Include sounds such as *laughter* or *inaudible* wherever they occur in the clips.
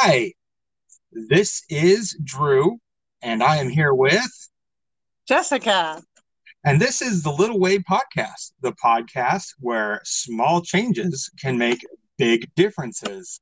Hi, this is Drew, and I am here with Jessica. And this is the Little Way Podcast, the podcast where small changes can make big differences.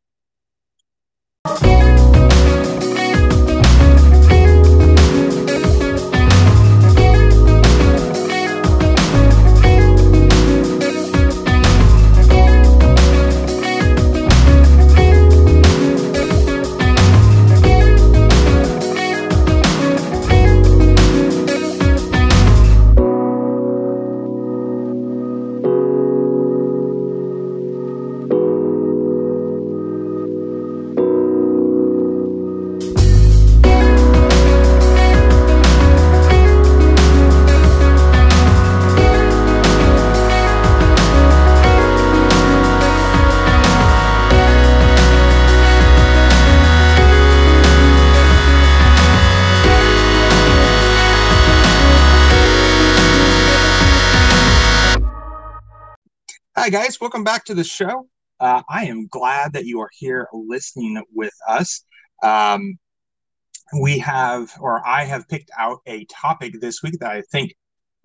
Hi, guys. Welcome back to the show. Uh, I am glad that you are here listening with us. Um, we have, or I have picked out a topic this week that I think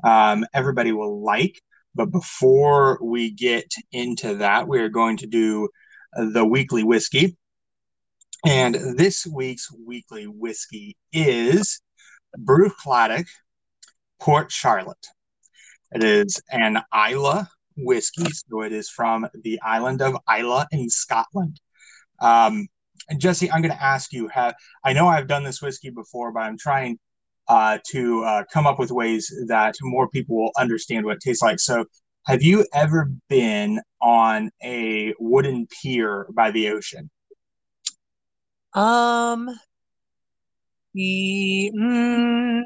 um, everybody will like. But before we get into that, we are going to do the weekly whiskey. And this week's weekly whiskey is Bruichladdich Port Charlotte. It is an Islay whiskey. So it is from the island of Islay in Scotland. Um, and Jesse, I'm going to ask you. Have I know I've done this whiskey before, but I'm trying uh, to uh, come up with ways that more people will understand what it tastes like. So, have you ever been on a wooden pier by the ocean? Um, mm,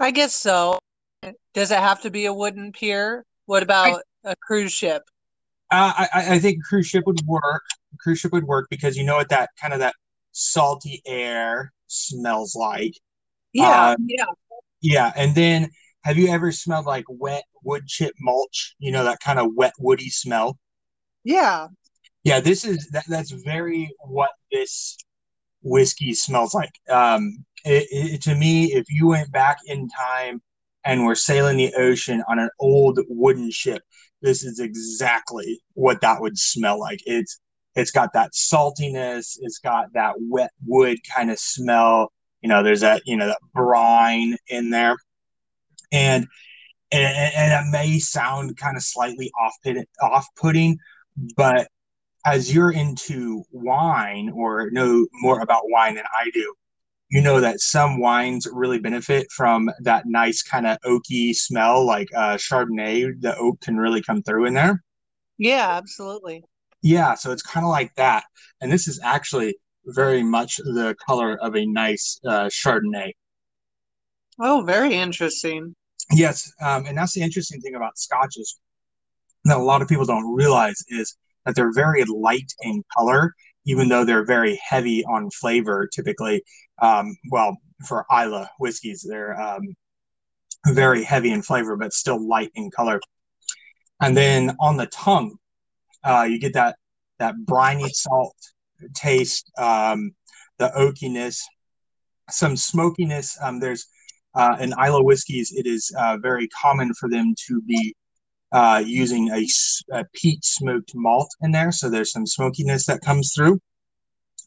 I guess so. Does it have to be a wooden pier? What about I, a cruise ship? Uh, I, I think cruise ship would work. cruise ship would work because you know what that kind of that salty air smells like. Yeah, um, yeah, yeah. And then, have you ever smelled like wet wood chip mulch? You know that kind of wet woody smell. Yeah. Yeah, this is that, that's very what this whiskey smells like. Um, it, it, to me, if you went back in time and we're sailing the ocean on an old wooden ship. This is exactly what that would smell like. It's it's got that saltiness, it's got that wet wood kind of smell. You know, there's that, you know, that brine in there. And and, and it may sound kind of slightly off off putting, but as you're into wine or know more about wine than I do, you know that some wines really benefit from that nice kind of oaky smell, like uh, Chardonnay. The oak can really come through in there. Yeah, absolutely. Yeah, so it's kind of like that. And this is actually very much the color of a nice uh, Chardonnay. Oh, very interesting. Yes, um, and that's the interesting thing about scotches that a lot of people don't realize is that they're very light in color even though they're very heavy on flavor typically. Um, well, for Islay whiskeys, they're um, very heavy in flavor, but still light in color. And then on the tongue, uh, you get that that briny salt taste, um, the oakiness, some smokiness. Um, there's uh, in Islay whiskeys, it is uh, very common for them to be uh, using a, a, peat smoked malt in there. So there's some smokiness that comes through.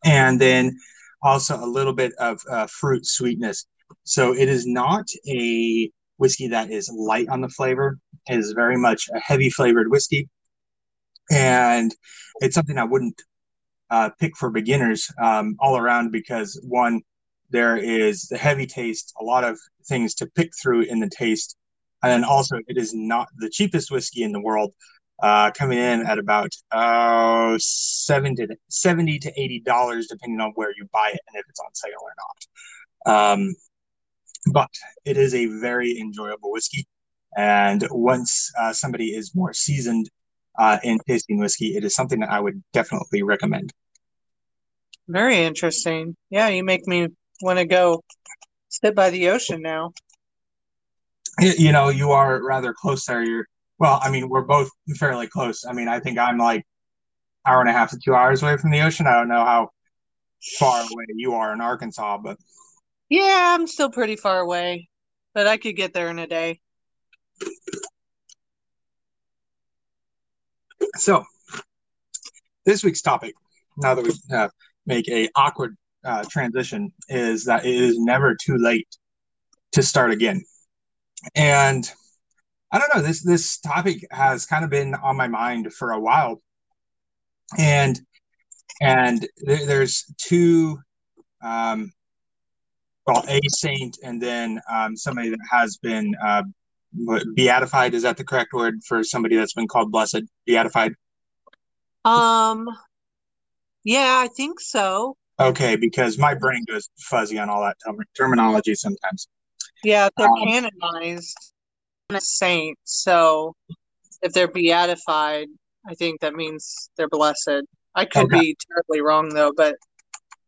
And then also a little bit of uh, fruit sweetness. So it is not a whiskey that is light on the flavor. It is very much a heavy flavored whiskey. And it's something I wouldn't uh, pick for beginners um, all around because one, there is the heavy taste, a lot of things to pick through in the taste and then also, it is not the cheapest whiskey in the world, uh, coming in at about uh, 70 to, 70 to $80, depending on where you buy it and if it's on sale or not. Um, but it is a very enjoyable whiskey. And once uh, somebody is more seasoned uh, in tasting whiskey, it is something that I would definitely recommend. Very interesting. Yeah, you make me want to go sit by the ocean now you know, you are rather close there. You're well, I mean, we're both fairly close. I mean, I think I'm like hour and a half to two hours away from the ocean. I don't know how far away you are in Arkansas, but yeah, I'm still pretty far away, but I could get there in a day. So, this week's topic, now that we uh, make a awkward uh, transition, is that it is never too late to start again. And I don't know this this topic has kind of been on my mind for a while, and and th- there's two, um, well, a saint and then um, somebody that has been uh, beatified. Is that the correct word for somebody that's been called blessed? Beatified. Um, yeah, I think so. Okay, because my brain goes fuzzy on all that term- terminology sometimes. Yeah, they're um, canonized a saint, so if they're beatified, I think that means they're blessed. I could okay. be terribly wrong though, but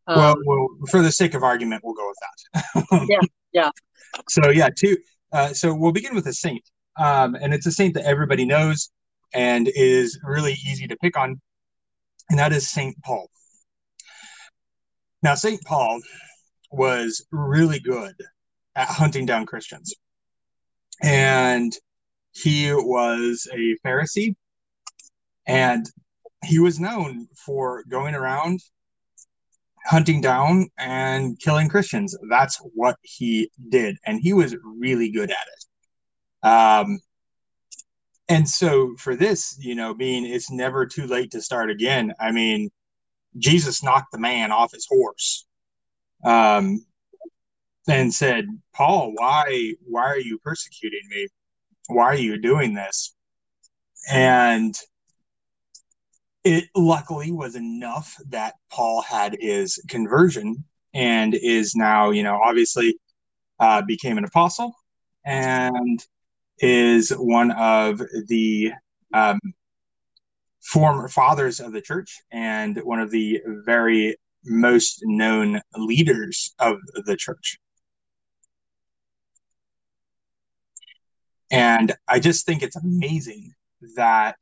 um, well, well, for the sake of argument, we'll go with that. *laughs* yeah, yeah. So yeah, two. Uh, so we'll begin with a saint, um, and it's a saint that everybody knows and is really easy to pick on, and that is Saint Paul. Now, Saint Paul was really good at hunting down Christians, and he was a Pharisee, and he was known for going around hunting down and killing Christians. That's what he did, and he was really good at it. Um, and so for this, you know, being it's never too late to start again. I mean, Jesus knocked the man off his horse, um, and said, "Paul, why, why are you persecuting me? Why are you doing this?" And it luckily was enough that Paul had his conversion and is now, you know, obviously uh, became an apostle and is one of the um, former fathers of the church and one of the very most known leaders of the church. And I just think it's amazing that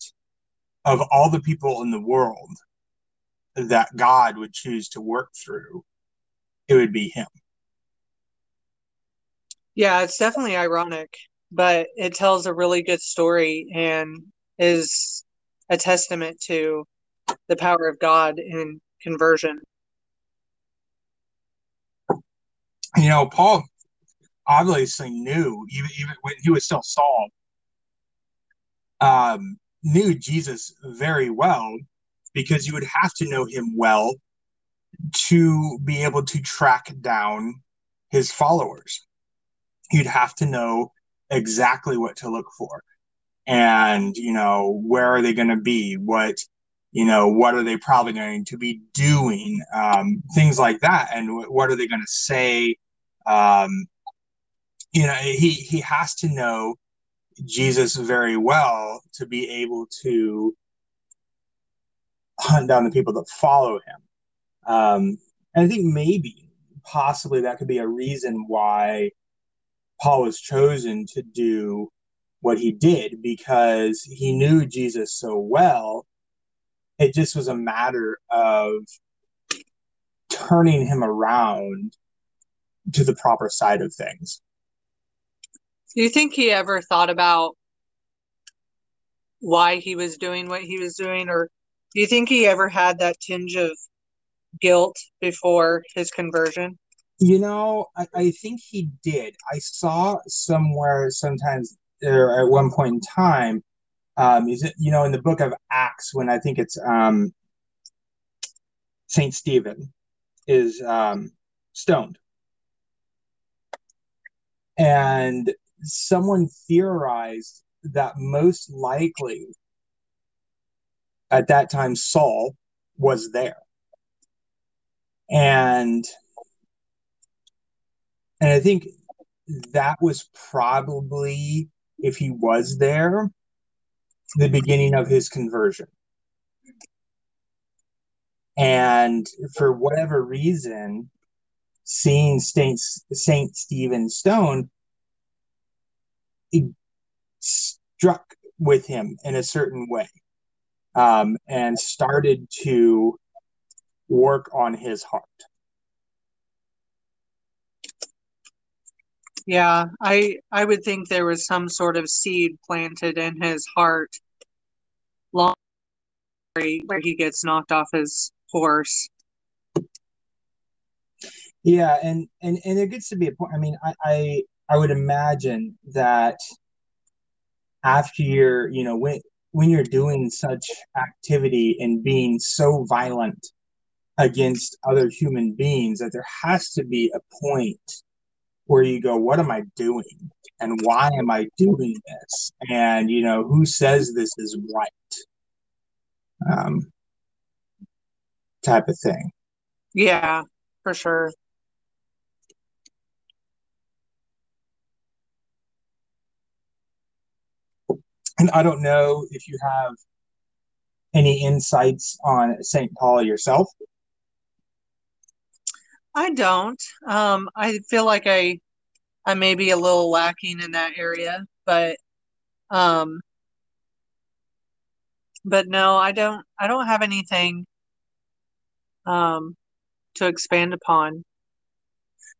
of all the people in the world that God would choose to work through, it would be him. Yeah, it's definitely ironic, but it tells a really good story and is a testament to the power of God in conversion. You know, Paul obviously knew, even, even when he was still Saul, um, knew Jesus very well because you would have to know him well to be able to track down his followers. You'd have to know exactly what to look for and, you know, where are they going to be? What, you know, what are they probably going to be doing? Um, things like that. And what are they going to say? Um, you know, he, he has to know Jesus very well to be able to hunt down the people that follow him. Um, and I think maybe, possibly, that could be a reason why Paul was chosen to do what he did because he knew Jesus so well. It just was a matter of turning him around to the proper side of things. Do you think he ever thought about why he was doing what he was doing, or do you think he ever had that tinge of guilt before his conversion? You know, I, I think he did. I saw somewhere sometimes or at one point in time, um, is it, you know, in the book of Acts, when I think it's um, Saint Stephen is um, stoned. And someone theorized that most likely at that time Saul was there. And and I think that was probably if he was there the beginning of his conversion. And for whatever reason, seeing Saint, Saint Stephen Stone it struck with him in a certain way um, and started to work on his heart. Yeah, I I would think there was some sort of seed planted in his heart long where he gets knocked off his horse. Yeah, and and and there gets to be a point. I mean, I I, I would imagine that after you're, you know, when when you're doing such activity and being so violent against other human beings, that there has to be a point where you go, what am I doing? And why am I doing this? And, you know, who says this is right? Um, type of thing. Yeah, for sure. And I don't know if you have any insights on St. Paul yourself. I don't. Um, I feel like I I may be a little lacking in that area, but um, but no, I don't. I don't have anything um to expand upon.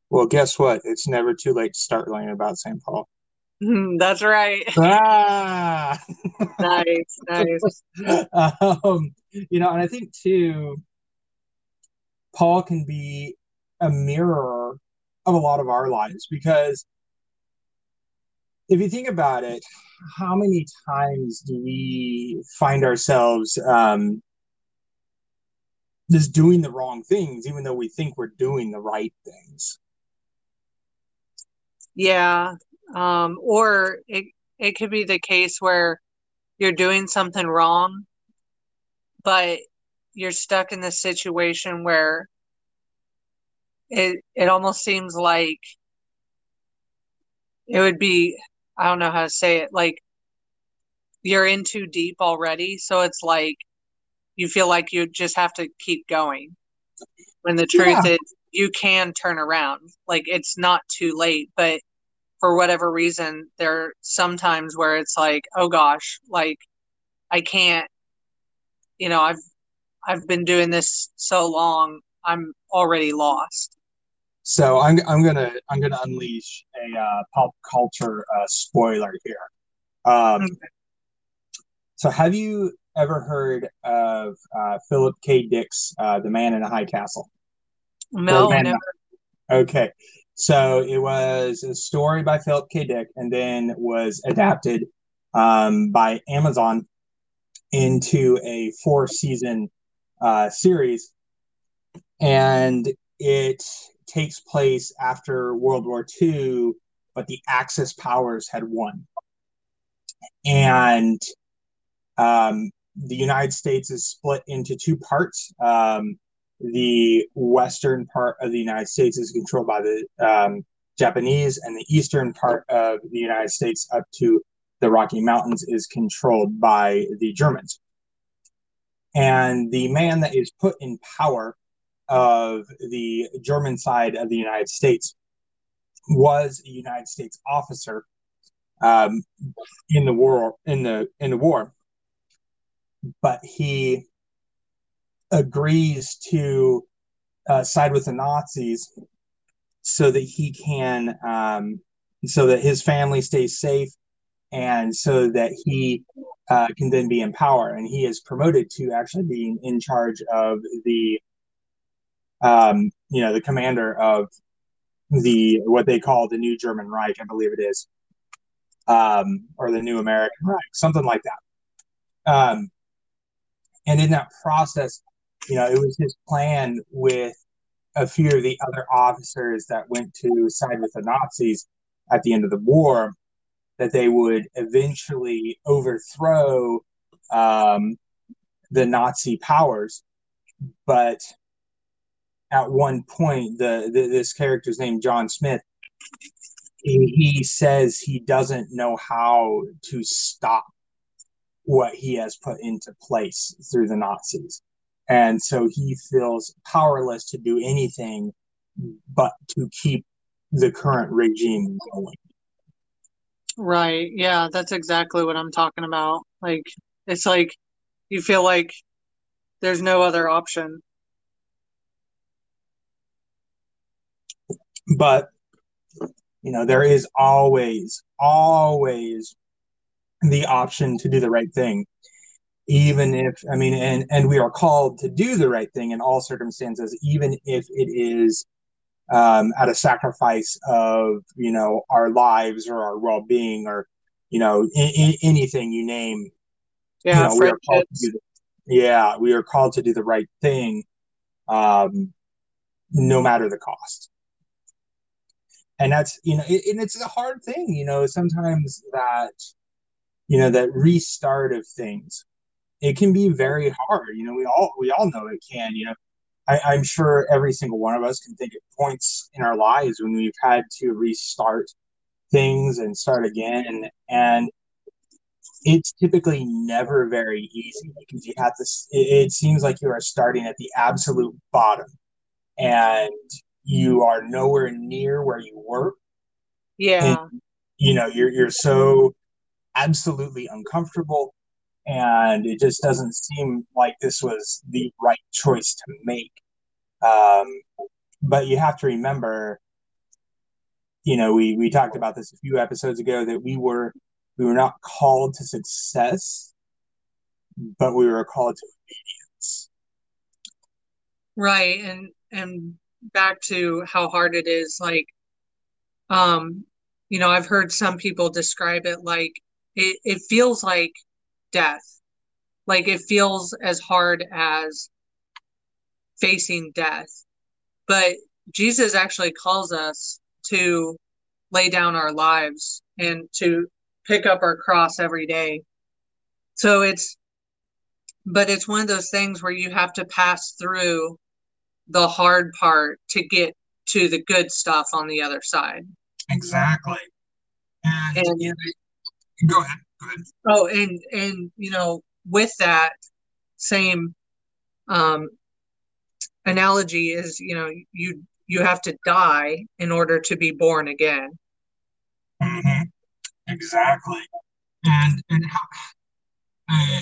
Well, guess what? It's never too late to start learning about St. Paul. That's right. *laughs* Ah, nice, nice. *laughs* um, you know, and I think too, Paul can be a mirror of a lot of our lives because if you think about it, how many times do we find ourselves um, just doing the wrong things, even though we think we're doing the right things? Yeah, um, or it it could be the case where you're doing something wrong, but you're stuck in the situation where it it almost seems like it would be I don't know how to say it like you're in too deep already. So it's like you feel like you just have to keep going. When the truth yeah. is you can turn around. Like it's not too late but for whatever reason there are sometimes where it's like oh gosh like I can't you know I've I've been doing this so long I'm already lost so I'm, I'm gonna I'm gonna unleash a uh, pop culture uh, spoiler here. Um, so have you ever heard of uh, Philip K. Dick's uh, The Man in a High Castle? No, never. Okay, so it was a story by Philip K. Dick, and then was adapted um, by Amazon into a four season uh, series, and it takes place after World War II, but the Axis powers had won. And um, the United States is split into two parts. Um, the western part of the United States is controlled by the um, Japanese, and the eastern part of the United States, up to the Rocky Mountains, is controlled by the Germans. And the man that is put in power of the German side of the United States was a United States officer um, in the war in the in the war, but he agrees to uh, side with the Nazis so that he can um, so that his family stays safe and so that he uh, can then be in power and he is promoted to actually being in charge of the um, you know, the commander of the what they call the New German Reich, I believe it is, um, or the New American Reich, something like that. Um, and in that process, you know, it was his plan with a few of the other officers that went to side with the Nazis at the end of the war that they would eventually overthrow um, the Nazi powers, but at one point, the, the this character's named John Smith. He, he says he doesn't know how to stop what he has put into place through the Nazis. And so he feels powerless to do anything but to keep the current regime going. Right. Yeah, that's exactly what I'm talking about. Like, it's like you feel like there's no other option. But, you know, there is always, always the option to do the right thing even if i mean and and we are called to do the right thing in all circumstances even if it is um, at a sacrifice of you know our lives or our well-being or you know in, in anything you name. Yeah you know, we are called to do the, yeah we are called to do the right thing um, no matter the cost. And that's you know it, and it's a hard thing you know sometimes that you know that restart of things it can be very hard you know we all we all know it can you know I, i'm sure every single one of us can think of points in our lives when we've had to restart things and start again and and it's typically never very easy because you have to it, it seems like you are starting at the absolute bottom and you are nowhere near where you were. Yeah. And, you know, you're you're so absolutely uncomfortable and it just doesn't seem like this was the right choice to make. Um, but you have to remember, you know, we we talked about this a few episodes ago that we were we were not called to success, but we were called to obedience. Right, and and back to how hard it is like um you know i've heard some people describe it like it, it feels like death like it feels as hard as facing death but jesus actually calls us to lay down our lives and to pick up our cross every day so it's but it's one of those things where you have to pass through the hard part to get to the good stuff on the other side. Exactly. And, and go ahead. Oh, and and you know, with that same um, analogy is, you know, you you have to die in order to be born again. Mm-hmm. Exactly. And and how, uh,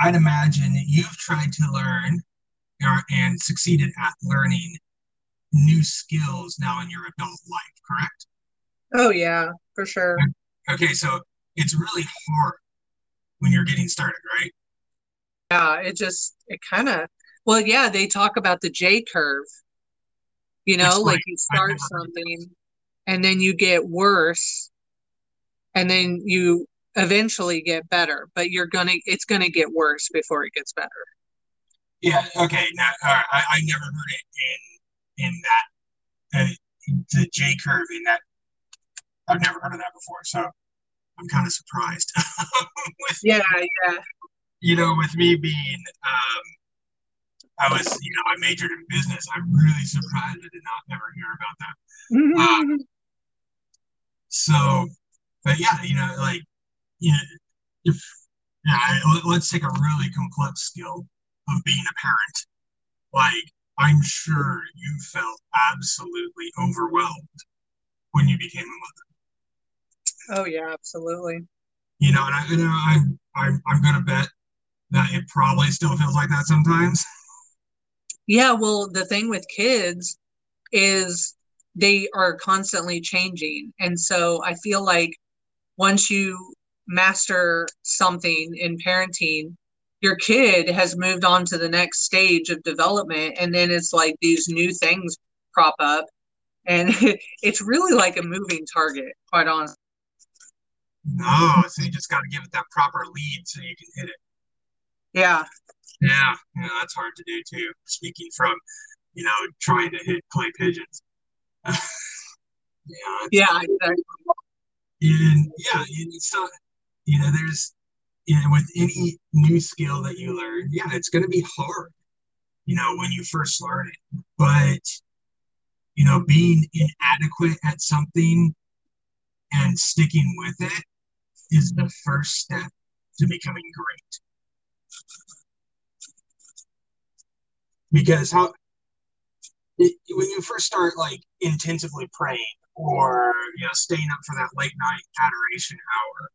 I'd imagine you've tried to learn and succeeded at learning new skills now in your adult life, correct? Oh, yeah, for sure. Okay, so it's really hard when you're getting started, right? Yeah, it just, it kind of, well, yeah, they talk about the J curve. You know, like you start something and then you get worse and then you eventually get better, but you're going to, it's going to get worse before it gets better. Yeah. Okay. Now, uh, I, I never heard it in in that uh, the J curve in that. I've never heard of that before, so I'm kind of surprised. *laughs* with, yeah, yeah. You know, with me being, um, I was, you know, I majored in business. I'm really surprised I did not ever hear about that. Um, so, but yeah, you know, like, you know, if yeah, let's take a really complex skill of being a parent. Like, I'm sure you felt absolutely overwhelmed when you became a mother. Oh yeah, absolutely. You know, and I, you know, I'm, I'm, I'm gonna bet that it probably still feels like that sometimes. *laughs* Yeah, well, the thing with kids is they are constantly changing, and so I feel like once you master something in parenting, your kid has moved on to the next stage of development and then it's like these new things crop up and *laughs* it's really like a moving target quite honestly no so you just got to give it that proper lead so you can hit it. Yeah. Yeah. Yeah that's hard to do too speaking from you know trying to hit clay pigeons. *laughs* Yeah. Yeah exactly. and yeah and so you know there's you know, with any new skill that you learn, yeah, it's going to be hard, you know, when you first learn it. But, you know, being inadequate at something and sticking with it is the first step to becoming great. Because how, it, when you first start like intensively praying or, you know, staying up for that late night adoration hour,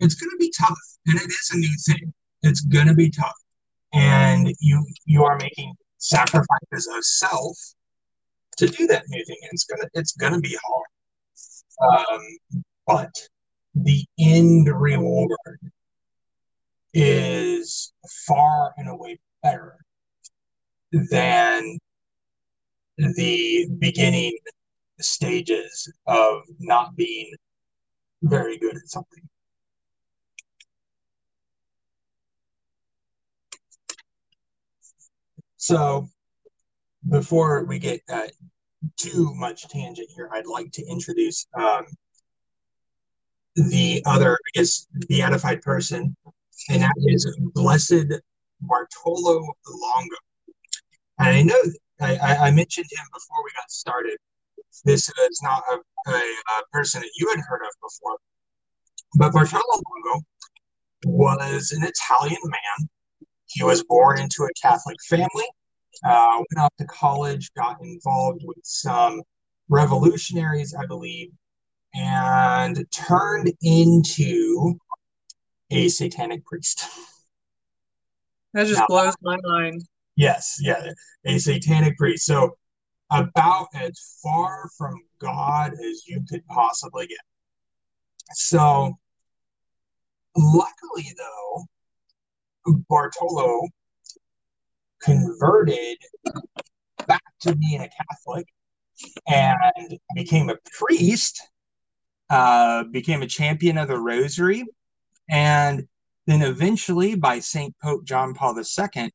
it's going to be tough and it is a new thing it's going to be tough and you you are making sacrifices of self to do that new thing. It's gonna it's gonna be hard. Um, but the end reward is far and away better than the beginning stages of not being very good at something. So, before we get uh, too much tangent here, I'd like to introduce um, the other, I guess, beatified person, and that is Blessed Bartolo Longo. And I know I, I mentioned him before we got started. This is not a, a, a person that you had heard of before, but Bartolo Longo was an Italian man. He was born into a Catholic family, uh, went off to college, got involved with some revolutionaries, I believe, and turned into a satanic priest. That just now, blows my mind. Yes, yeah, a satanic priest. So about as far from God as you could possibly get. So luckily though, Bartolo converted back to being a Catholic and became a priest, uh, became a champion of the rosary, and then eventually by St. Pope John Paul II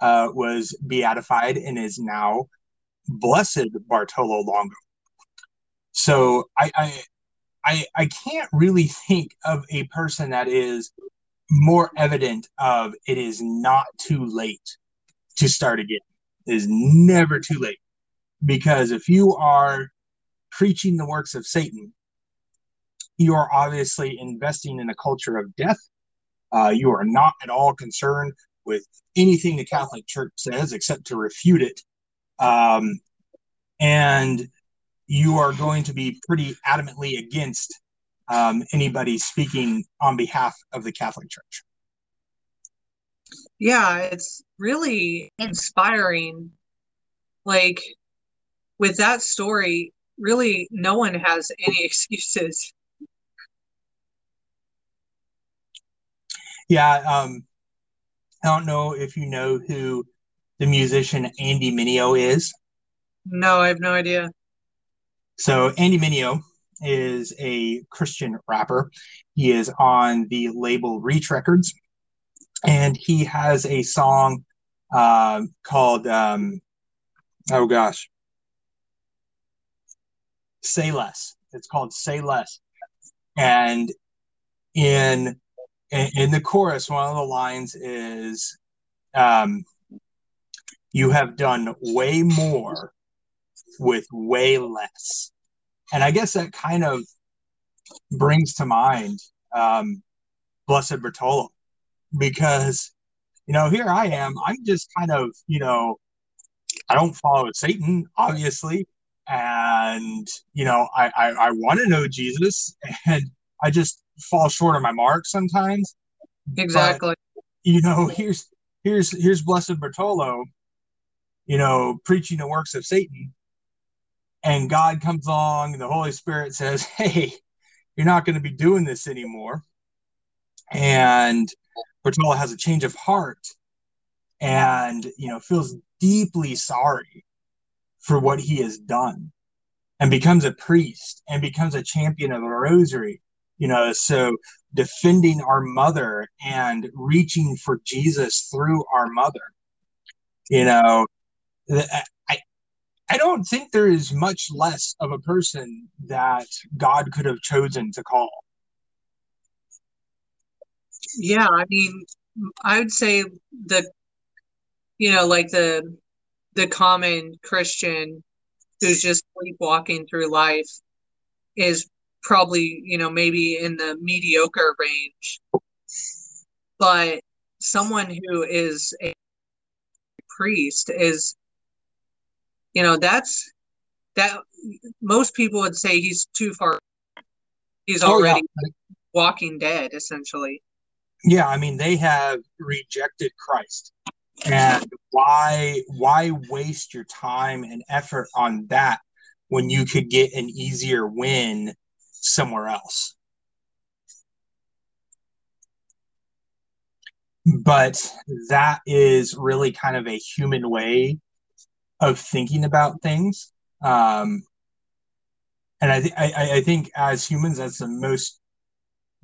uh, was beatified and is now blessed Bartolo Longo. So I, I I I can't really think of a person that is more evident of it is not too late to start again. It is never too late. Because if you are preaching the works of Satan, you are obviously investing in a culture of death. Uh, you are not at all concerned with anything the Catholic Church says except to refute it. Um, and you are going to be pretty adamantly against um, anybody speaking on behalf of the Catholic Church. Yeah, it's really inspiring. Like with that story, really, no one has any *laughs* excuses. Yeah, um, I don't know if you know who the musician Andy Mineo is. No, I have no idea. So Andy Mineo is a Christian rapper. He is on the label Reach Records, and he has a song uh, called um, oh gosh, "Say Less." It's called "Say Less," and in in, in the chorus, one of the lines is, um, "You have done way more with way less," and I guess that kind of brings to mind um, Blessed Bartolo, because you know here I am. I'm just kind of you know I don't follow Satan, obviously, and you know I I, I want to know Jesus, *laughs* and I just fall short of my mark sometimes. Exactly. But, you know, *laughs* here's here's here's Blessed Bartolo, you know, preaching the works of Satan, and God comes along, and the Holy Spirit says, *laughs* "Hey, you're not going to be doing this anymore." And Bartolo has a change of heart, and you know, feels deeply sorry for what he has done, and becomes a priest and becomes a champion of the Rosary you know so defending our mother and reaching for jesus through our mother you know i i don't think there is much less of a person that god could have chosen to call. Yeah i mean i would say the you know like the the common christian who's just sleepwalking through life is probably, you know, maybe in the mediocre range. But someone who is a priest is, you know, that's that most people would say he's too far. He's already oh, yeah. walking dead, essentially. Yeah, I mean, they have rejected Christ. And why why waste your time and effort on that when you could get an easier win somewhere else? But that is really kind of a human way of thinking about things. Um, and I, th- I, I think as humans, that's the most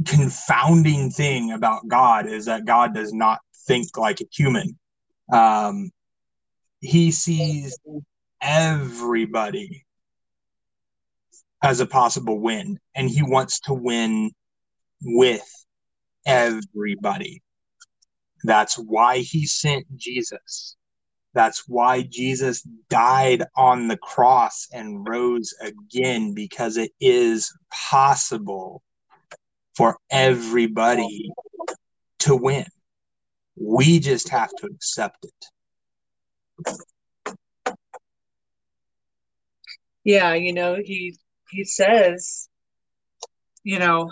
confounding thing about God is that God does not think like a human. Um, he sees everybody as a possible win, and he wants to win with everybody. That's why he sent Jesus. That's why Jesus died on the cross and rose again, because it is possible for everybody to win. We just have to accept it. Yeah, you know, he he says, you know,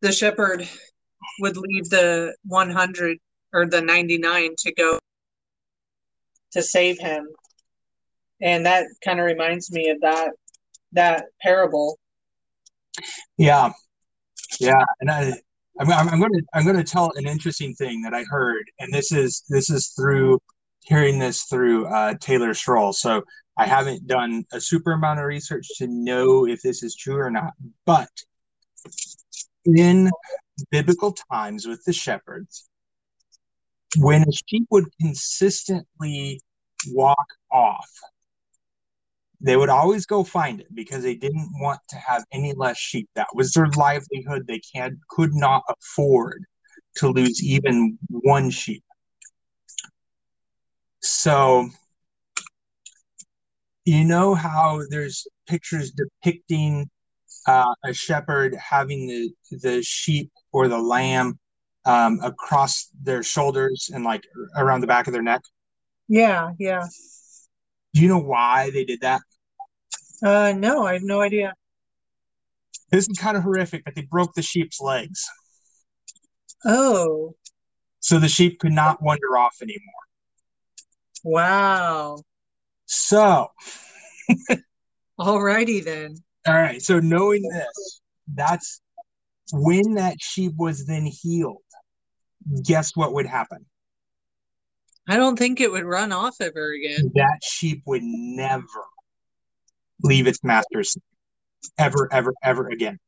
the shepherd would leave the 100 or the 99 to go to save him. And that kind of reminds me of that that parable. Yeah. Yeah, and I I'm, I'm going to I'm going to tell an interesting thing that I heard and this is this is through hearing this through uh, Taylor Stroll. So I haven't done a super amount of research to know if this is true or not, but in biblical times with the shepherds, when a sheep would consistently walk off, they would always go find it because they didn't want to have any less sheep. That was their livelihood. They can could not afford to lose even one sheep. So you know how there's pictures depicting uh, a shepherd having the the sheep or the lamb um, across their shoulders and like around the back of their neck. Yeah, yeah. Do you know why they did that? Uh, no, I have no idea. This is kind of horrific, but they broke the sheep's legs. Oh. So the sheep could not wander off anymore. Wow. So. *laughs* Alrighty then. All right. So knowing this, that's when that sheep was then healed. Guess what would happen? I don't think it would run off ever again. That sheep would never leave its master's ever, ever, ever again.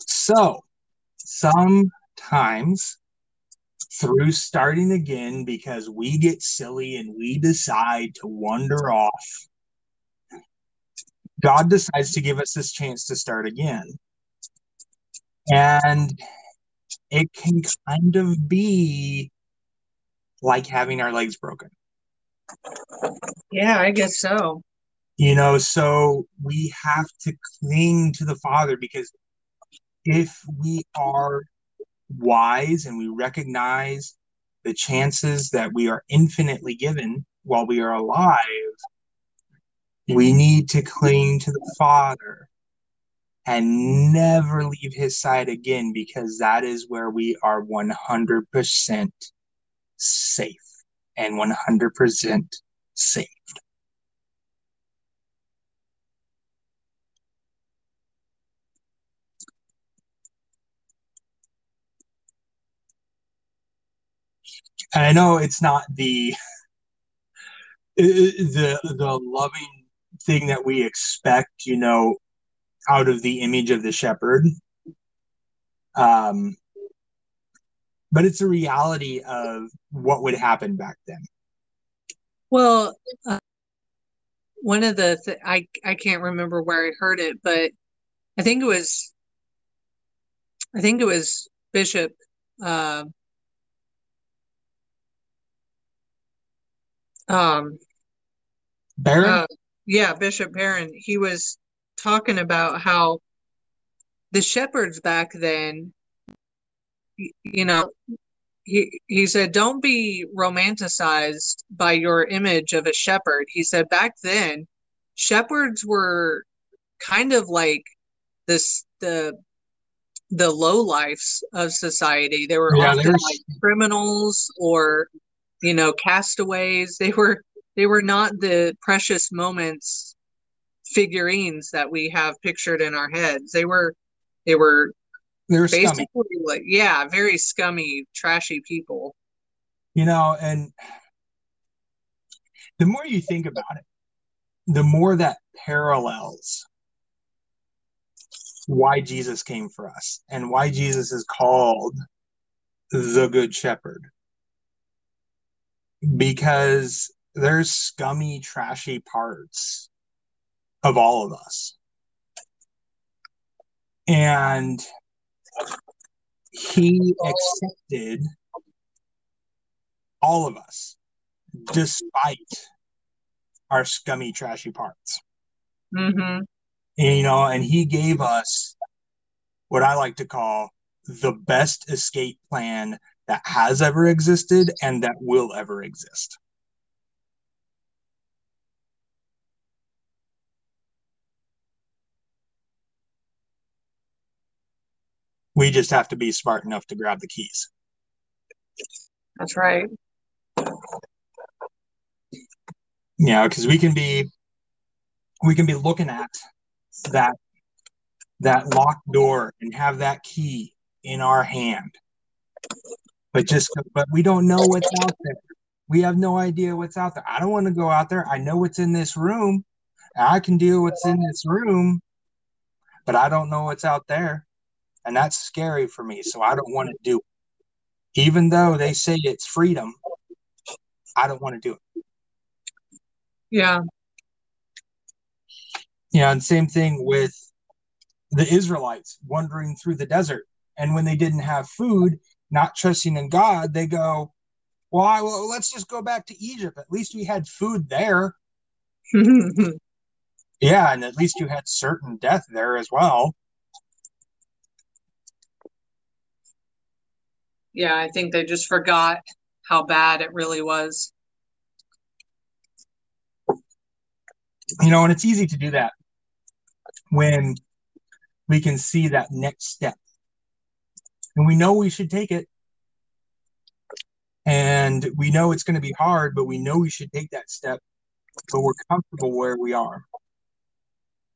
So sometimes through starting again because we get silly and we decide to wander off God decides to give us this chance to start again. And it can kind of be like having our legs broken. Yeah, I guess so. You know, so we have to cling to the Father because if we are wise and we recognize the chances that we are infinitely given while we are alive, we mm-hmm. need to cling to the Father and never leave his side again because that is where we are 100% safe and 100% saved. And I know it's not the the the loving thing that we expect, you know, out of the image of the shepherd. Um, but it's a reality of what would happen back then. Well, uh, one of the th- I I can't remember where I heard it, but I think it was I think it was Bishop uh, um Barron. Uh, yeah, Bishop Barron, he was talking about how the shepherds back then, you know, he, he said, don't be romanticized by your image of a shepherd. He said, back then, shepherds were kind of like this, the, the low lives of society. They were Yeah, often like criminals or you know castaways. They were they were not the precious moments figurines that we have pictured in our heads. They were they were they're scummy. basically like yeah, very scummy, trashy people. You know, and the more you think about it, the more that parallels why Jesus came for us and why Jesus is called the Good Shepherd. Because there's scummy, trashy parts of all of us. And he accepted all of us despite our scummy, trashy parts. Mm-hmm. And, you know, and he gave us what I like to call the best escape plan that has ever existed and that will ever exist. We just have to be smart enough to grab the keys. That's right. Yeah, because we can be we can be looking at that that locked door and have that key in our hand. But just but we don't know what's out there. We have no idea what's out there. I don't want to go out there. I know what's in this room. I can deal what's in this room, but I don't know what's out there. And that's scary for me. So I don't want to do it. Even though they say it's freedom, I don't want to do it. Yeah. Yeah, and same thing with the Israelites wandering through the desert. And when they didn't have food, not trusting in God, they go, well, I, well, let's just go back to Egypt. At least we had food there. *laughs* yeah, and at least you had certain death there as well. yeah, I think they just forgot how bad it really was. You know, and it's easy to do that when we can see that next step. And we know we should take it. And we know it's going to be hard, but we know we should take that step. But we're comfortable where we are.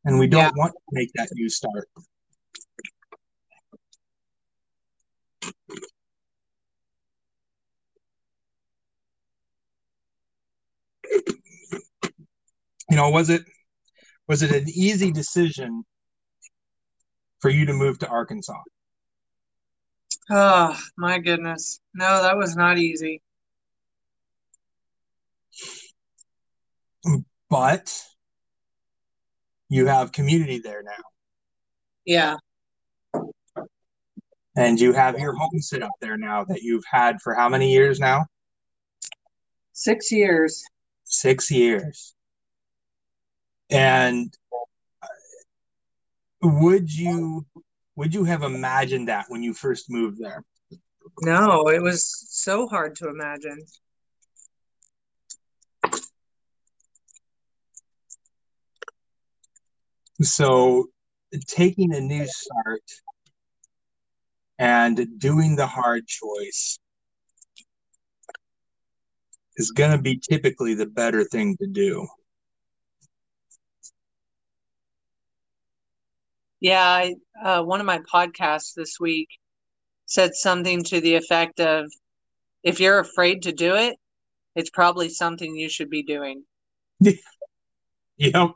And we don't Yeah. want to make that new start. You know, was it was it an easy decision for you to move to Arkansas? Oh, my goodness. No, that was not easy. But you have community there now. Yeah. And you have your home sit up there now that you've had for how many years now? Six years. Six years. And would you would you have imagined that when you first moved there? No, it was so hard to imagine. So taking a new start and doing the hard choice is going to be typically the better thing to do. Yeah, I, uh, one of my podcasts this week said something to the effect of if you're afraid to do it, it's probably something you should be doing. *laughs* Yep.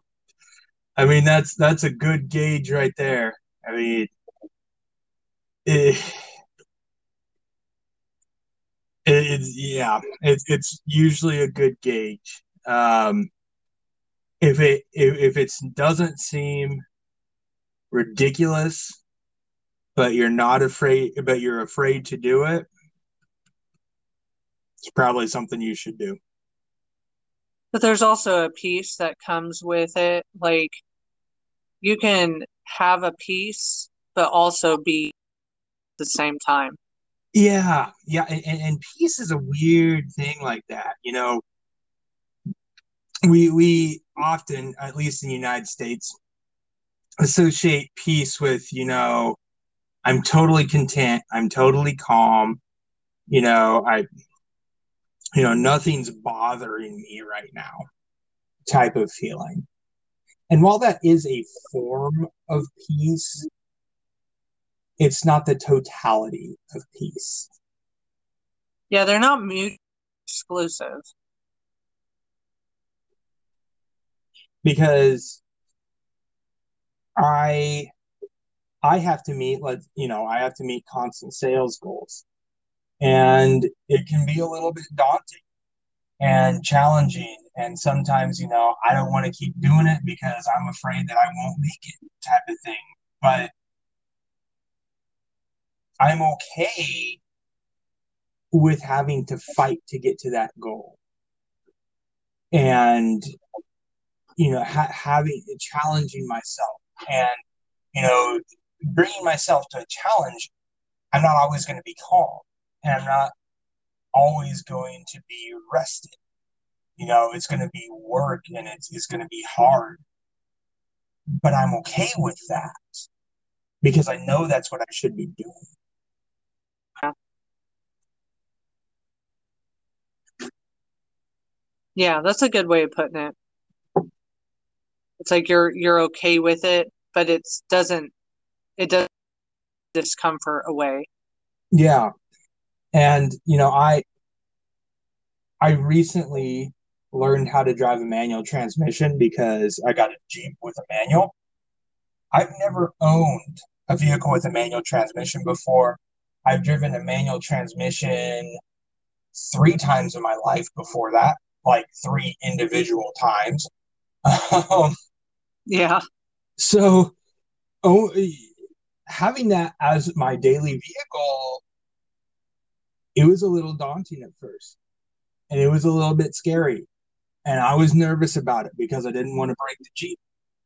I mean that's that's a good gauge right there. I mean it, it's yeah, it's it's usually a good gauge. Um if it if, if it doesn't seem ridiculous but you're not afraid but you're afraid to do it it's probably something you should do But there's also a peace that comes with it. Like you can have a peace, but also be at the same time. yeah yeah and, and, and peace is a weird thing like that you know we we often at least in the united states associate peace with you know I'm totally content. I'm totally calm. You know, I, you know, nothing's bothering me right now type of feeling. And while that is a form of peace, it's not the totality of peace. Yeah, they're not mutually exclusive. Because I I have to meet like you know, I have to meet constant sales goals. And it can be a little bit daunting and mm-hmm. challenging. And sometimes, you know, I don't want to keep doing it because I'm afraid that I won't make it type of thing. But I'm okay with having to fight to get to that goal. And, you know, ha- having challenging myself and, you know, bringing myself to a challenge, I'm not always going to be calm and I'm not always going to be rested. You know, it's going to be work and it's, it's going to be hard. But I'm okay with that because I know that's what I should be doing. Yeah, that's a good way of putting it. It's like you're you're okay with it, but it doesn't it doesn't discomfort away. Yeah. And you know, I I recently learned how to drive a manual transmission because I got a Jeep with a manual. I've never owned a vehicle with a manual transmission before. I've driven a manual transmission three times in my life before that, like three individual times. *laughs* Um, yeah. So, oh, having that as my daily vehicle, it was a little daunting at first and it was a little bit scary. And I was nervous about it because I didn't want to break the Jeep,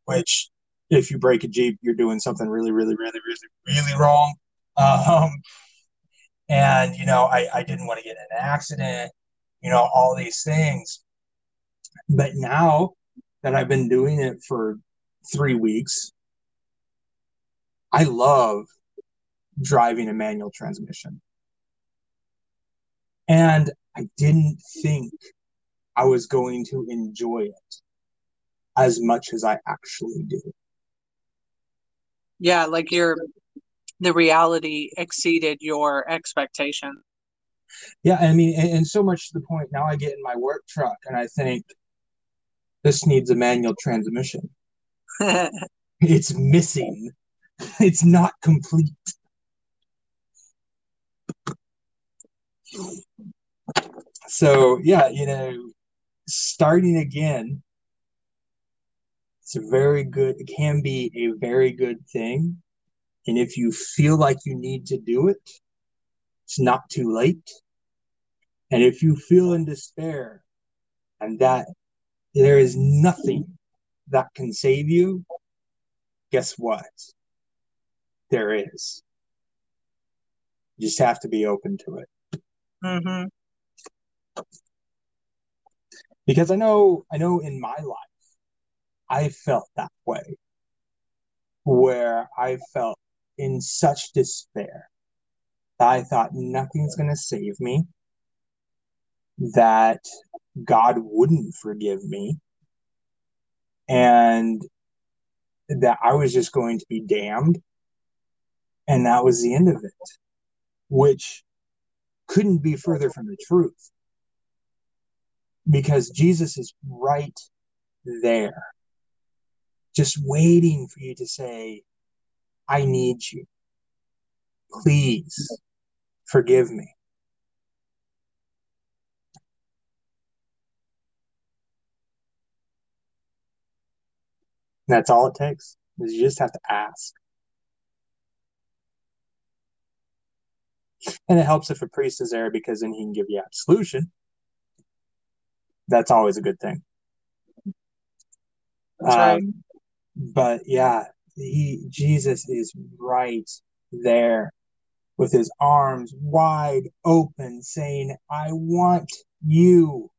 which if you break a Jeep, you're doing something really, really, really, really, really wrong. Um, and, you know, I, I didn't want to get in an accident, you know, all these things. But now that I've been doing it for three weeks, I love driving a manual transmission. And I didn't think I was going to enjoy it as much as I actually do. Yeah, like your the reality exceeded your expectation. Yeah, I mean, and, and so much to the point now I get in my work truck and I think this needs a manual transmission. *laughs* it's missing. It's not complete. So, yeah, you know, starting again it's a very good it can be a very good thing and if you feel like you need to do it it's not too late and if you feel in despair and that there is nothing that can save you. Guess what? There is. You just have to be open to it. Mm-hmm. Because I know I know in my life I felt that way where I felt in such despair that I thought nothing's going to save me that God wouldn't forgive me and that I was just going to be damned and that was the end of it which couldn't be further from the truth because Jesus is right there, just waiting for you to say, I need you. Please forgive me. That's all it takes. Is you just have to ask. And it helps if a priest is there because then he can give you absolution that's always a good thing. Um. But yeah, he Jesus is right there with his arms wide open, saying, I want you.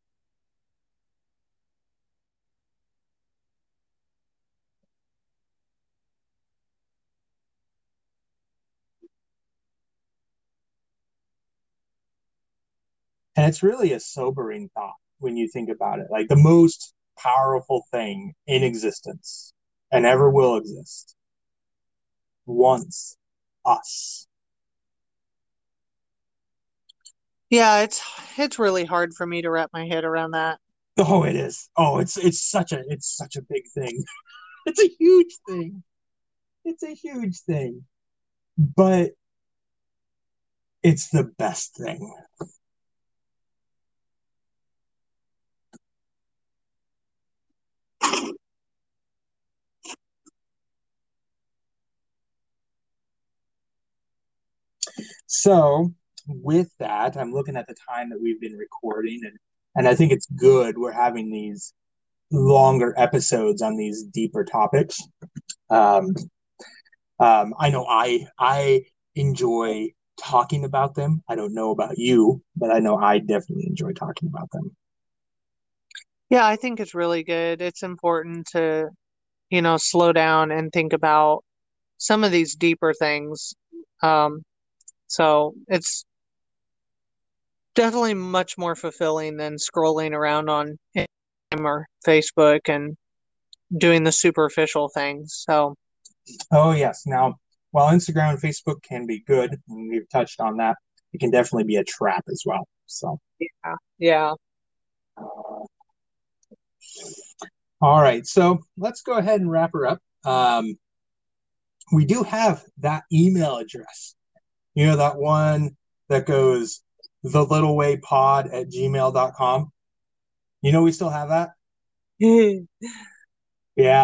And it's really a sobering thought when you think about it. Like the most powerful thing in existence and ever will exist wants us. Yeah, it's it's really hard for me to wrap my head around that. Oh, it is. Oh, it's it's such a it's such a big thing. *laughs* it's a huge thing. It's a huge thing. But it's the best thing. So, with that, I'm looking at the time that we've been recording, and and I think it's good we're having these longer episodes on these deeper topics. Um, um, I know I I enjoy talking about them. I don't know about you, but I know I definitely enjoy talking about them. Yeah, I think it's really good. It's important to, you know, slow down and think about some of these deeper things. Um, so it's definitely much more fulfilling than scrolling around on Instagram or Facebook and doing the superficial things. So, oh yes. Now, while Instagram and Facebook can be good, and we've touched on that, it can definitely be a trap as well. So, yeah, yeah. All right, so let's go ahead and wrap her up. Um, we do have that email address. You know, that one that goes the little way pod at gmail.com. You know, we still have that. *laughs* yeah.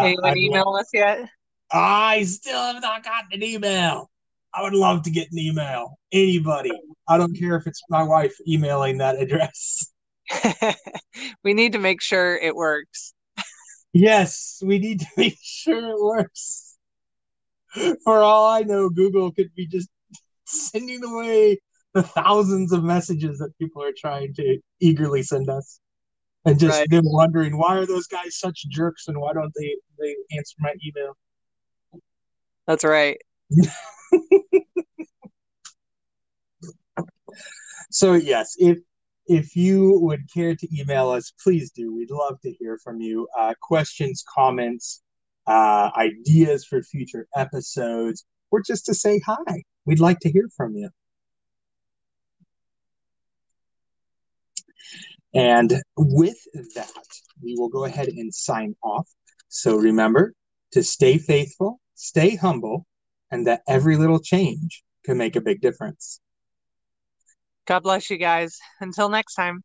Anyone email us yet? I still have not gotten an email. I would love to get an email. Anybody. I don't care if it's my wife emailing that address. *laughs* we need to make sure it works. yes, we need to *laughs* make sure it works. For all I know, Google could be just sending away the thousands of messages that people are trying to eagerly send us. And just right. them wondering why are those guys such jerks and why don't they they answer my email? That's right. *laughs* so yes, if if you would care to email us, please do. We'd love to hear from you. Uh, questions, comments, uh, ideas for future episodes, or just to say hi. We'd like to hear from you. And with that, we will go ahead and sign off. So remember to stay faithful, stay humble, and that every little change can make a big difference. God bless you guys. Until next time.